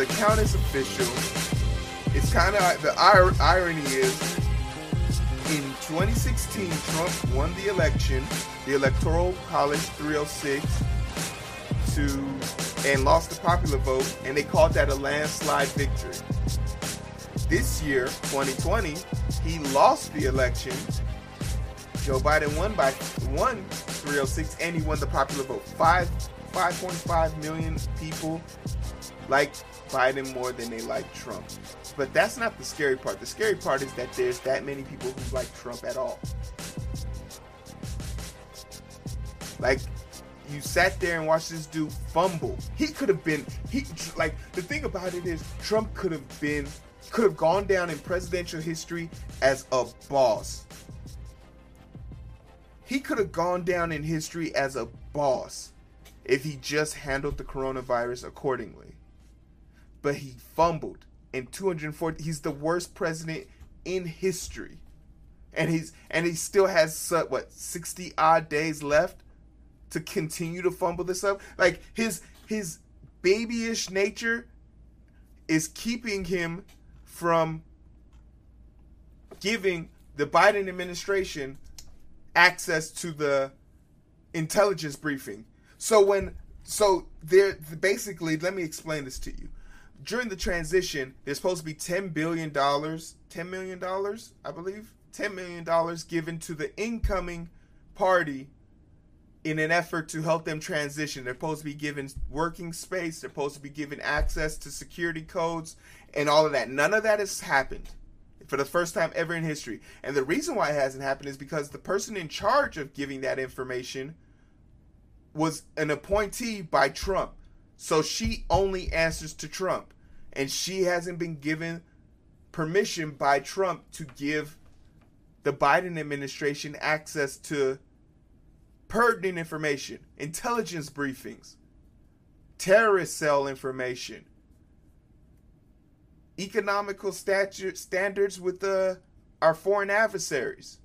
the count is official. It's kind of the ir- irony is in 2016 Trump won the election, the Electoral College 306 to and lost the popular vote, and they called that a landslide victory. This year, 2020, he lost the election. Joe Biden won by won 306, and he won the popular vote. Five 5.5 million people like Biden more than they like Trump. But that's not the scary part. The scary part is that there's that many people who like Trump at all. Like you sat there and watched this dude fumble. He could have been he like the thing about it is Trump could have been could have gone down in presidential history as a boss. He could have gone down in history as a boss if he just handled the coronavirus accordingly. But he fumbled in 240 he's the worst president in history. And he's and he still has what 60 odd days left to continue to fumble this up. Like his his babyish nature is keeping him from giving the Biden administration access to the intelligence briefing. So when so there basically let me explain this to you. During the transition, there's supposed to be 10 billion dollars, 10 million dollars, I believe, 10 million dollars given to the incoming party in an effort to help them transition. They're supposed to be given working space, they're supposed to be given access to security codes and all of that. None of that has happened for the first time ever in history. And the reason why it hasn't happened is because the person in charge of giving that information was an appointee by Trump. So she only answers to Trump. And she hasn't been given permission by Trump to give the Biden administration access to pertinent information, intelligence briefings, terrorist cell information, economical statute standards with the our foreign adversaries.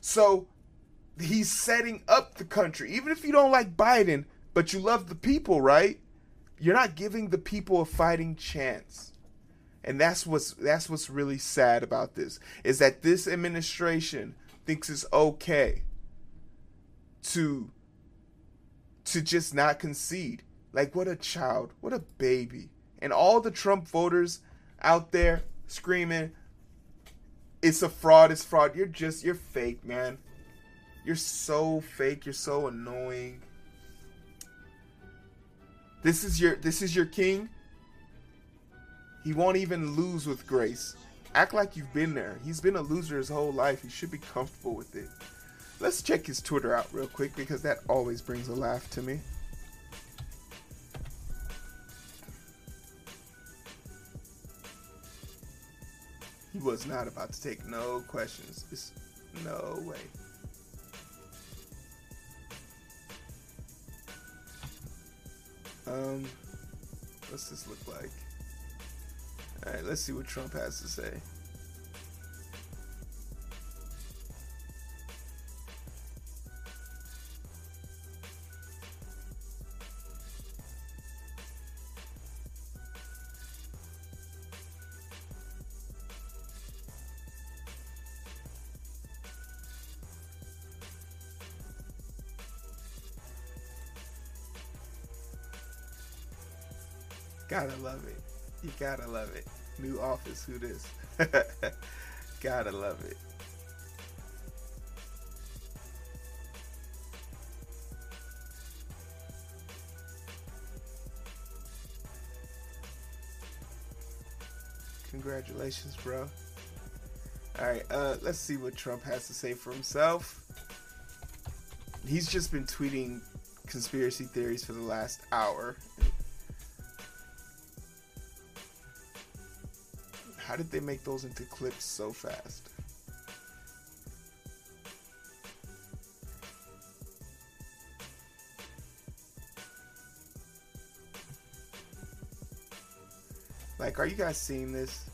So he's setting up the country. Even if you don't like Biden, but you love the people, right? You're not giving the people a fighting chance. And that's what's that's what's really sad about this is that this administration thinks it's okay to to just not concede. Like what a child, what a baby. And all the Trump voters out there screaming, it's a fraud, it's fraud. You're just you're fake, man. You're so fake, you're so annoying. This is your this is your king. He won't even lose with grace. Act like you've been there. He's been a loser his whole life. He should be comfortable with it. Let's check his Twitter out real quick because that always brings a laugh to me. He was not about to take no questions. It's no way. Um, what's this look like? All right, let's see what Trump has to say. Gotta love it. You gotta love it. New office, who this? gotta love it. Congratulations, bro. Alright, uh, let's see what Trump has to say for himself. He's just been tweeting conspiracy theories for the last hour. How did they make those into clips so fast? Like, are you guys seeing this?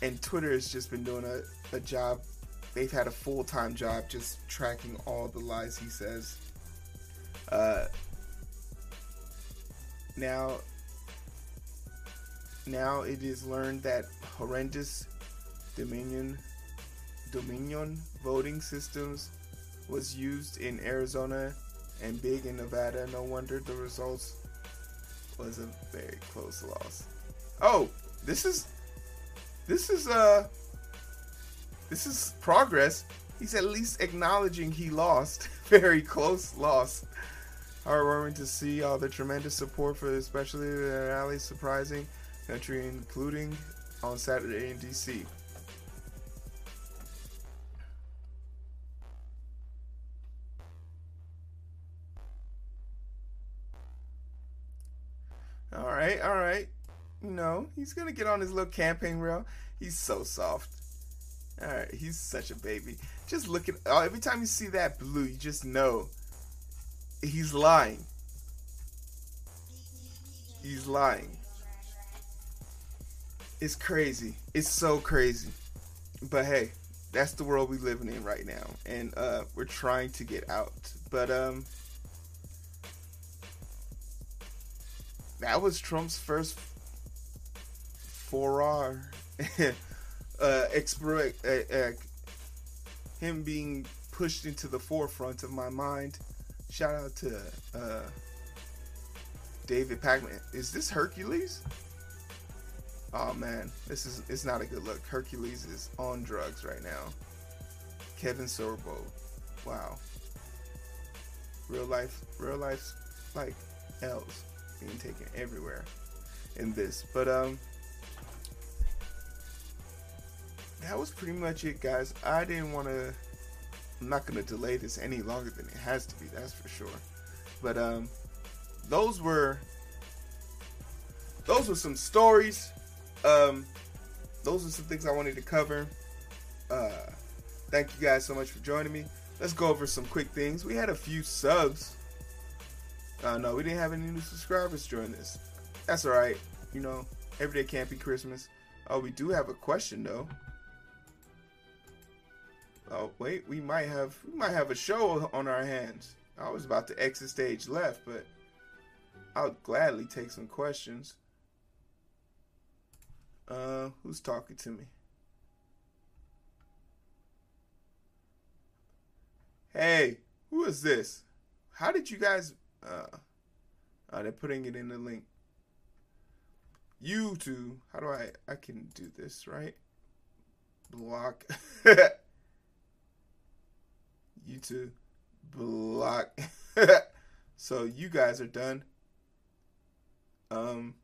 And Twitter has just been doing a, a job. They've had a full time job just tracking all the lies he says. Uh, now, now it is learned that horrendous Dominion Dominion voting systems was used in Arizona and big in Nevada. No wonder the results was a very close loss. Oh, this is this is uh this is progress. He's at least acknowledging he lost. very close loss. Heartwarming to see all the tremendous support for especially the rally surprising country including on Saturday in DC. All right, all right. Know, he's gonna get on his little campaign rail. He's so soft. All right, he's such a baby. Just look at oh, every time you see that blue, you just know he's lying. He's lying. It's crazy. It's so crazy. But hey, that's the world we're living in right now, and uh, we're trying to get out. But um, that was Trump's first foray, uh, explore, uh, uh, him being pushed into the forefront of my mind. Shout out to uh, David Pakman. Is this Hercules? Oh man, this is it's not a good look. Hercules is on drugs right now. Kevin Sorbo. Wow. Real life, real life, like L's being taken everywhere in this. But um, that was pretty much it, guys. I didn't want to. I'm not gonna delay this any longer than it has to be. That's for sure. But um, those were those were some stories um, those are some things I wanted to cover. Uh, thank you guys so much for joining me. Let's go over some quick things. We had a few subs. Uh, no, we didn't have any new subscribers join this. That's all right. You know, every day can't be Christmas. Oh, we do have a question though. Oh wait, we might have we might have a show on our hands. I was about to exit stage left, but I'll gladly take some questions. Uh, who's talking to me? Hey, who is this? How did you guys? Uh, oh, they're putting it in the link. YouTube. How do I? I can do this right. Block. YouTube. Block. so you guys are done. Um.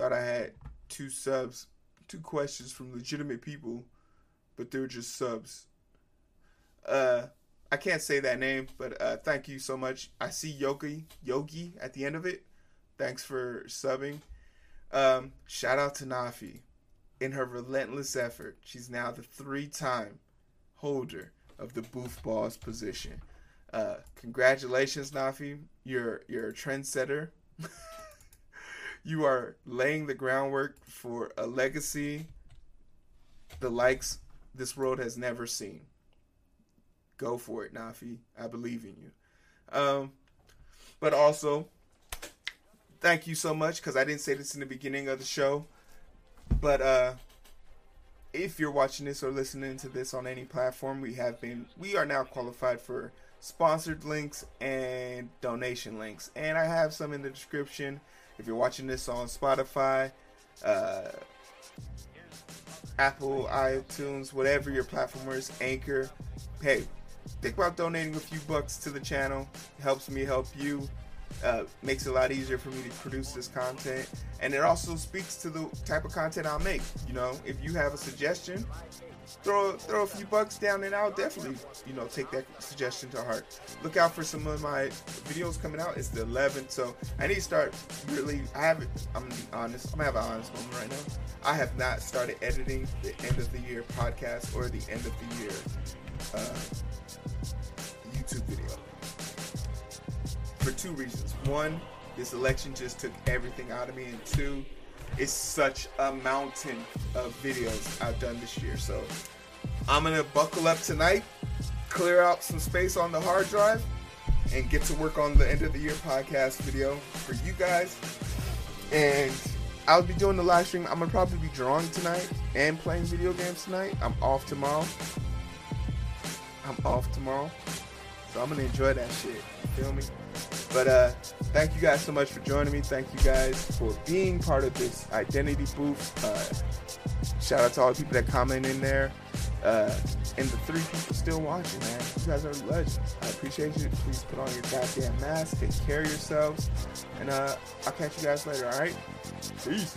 Thought I had two subs, two questions from legitimate people, but they were just subs. Uh, I can't say that name, but uh, thank you so much. I see Yogi Yogi at the end of it. Thanks for subbing. Um, shout out to Nafi. In her relentless effort, she's now the three-time holder of the booth boss position. Uh, congratulations, Nafi. You're you're a trendsetter. you are laying the groundwork for a legacy the likes this world has never seen. Go for it, Nafi. I believe in you. Um, but also, thank you so much because I didn't say this in the beginning of the show. But uh, if you're watching this or listening to this on any platform, we have been we are now qualified for sponsored links and donation links, and I have some in the description if you're watching this on Spotify, uh, Apple, iTunes, whatever your platform is, Anchor, hey, think about donating a few bucks to the channel. It helps me help you. Uh, makes it a lot easier for me to produce this content, and it also speaks to the type of content I'll make. You know, if you have a suggestion, throw throw a few bucks down and I'll definitely you know take that suggestion to heart. Look out for some of my videos coming out. It's the 11th, so I need to start really. I haven't. I'm gonna be honest. I'm gonna have an honest moment right now. I have not started editing the end of the year podcast or the end of the year uh, YouTube video for two reasons. One, this election just took everything out of me, and two it's such a mountain of videos I've done this year. So I'm gonna buckle up tonight, clear out some space on the hard drive, and get to work on the end of the year podcast video for you guys. And I'll be doing the live stream. I'm gonna probably be drawing tonight and playing video games tonight. I'm off tomorrow. I'm off tomorrow, so I'm gonna enjoy that shit. You feel me? But uh, thank you guys so much for joining me. Thank you guys for being part of this identity booth. Uh, shout out to all the people that comment in there. Uh, and the three people still watching, man. You guys are legends. I appreciate you. Please put on your goddamn mask. Take care of yourselves. And uh, I'll catch you guys later, alright? Peace.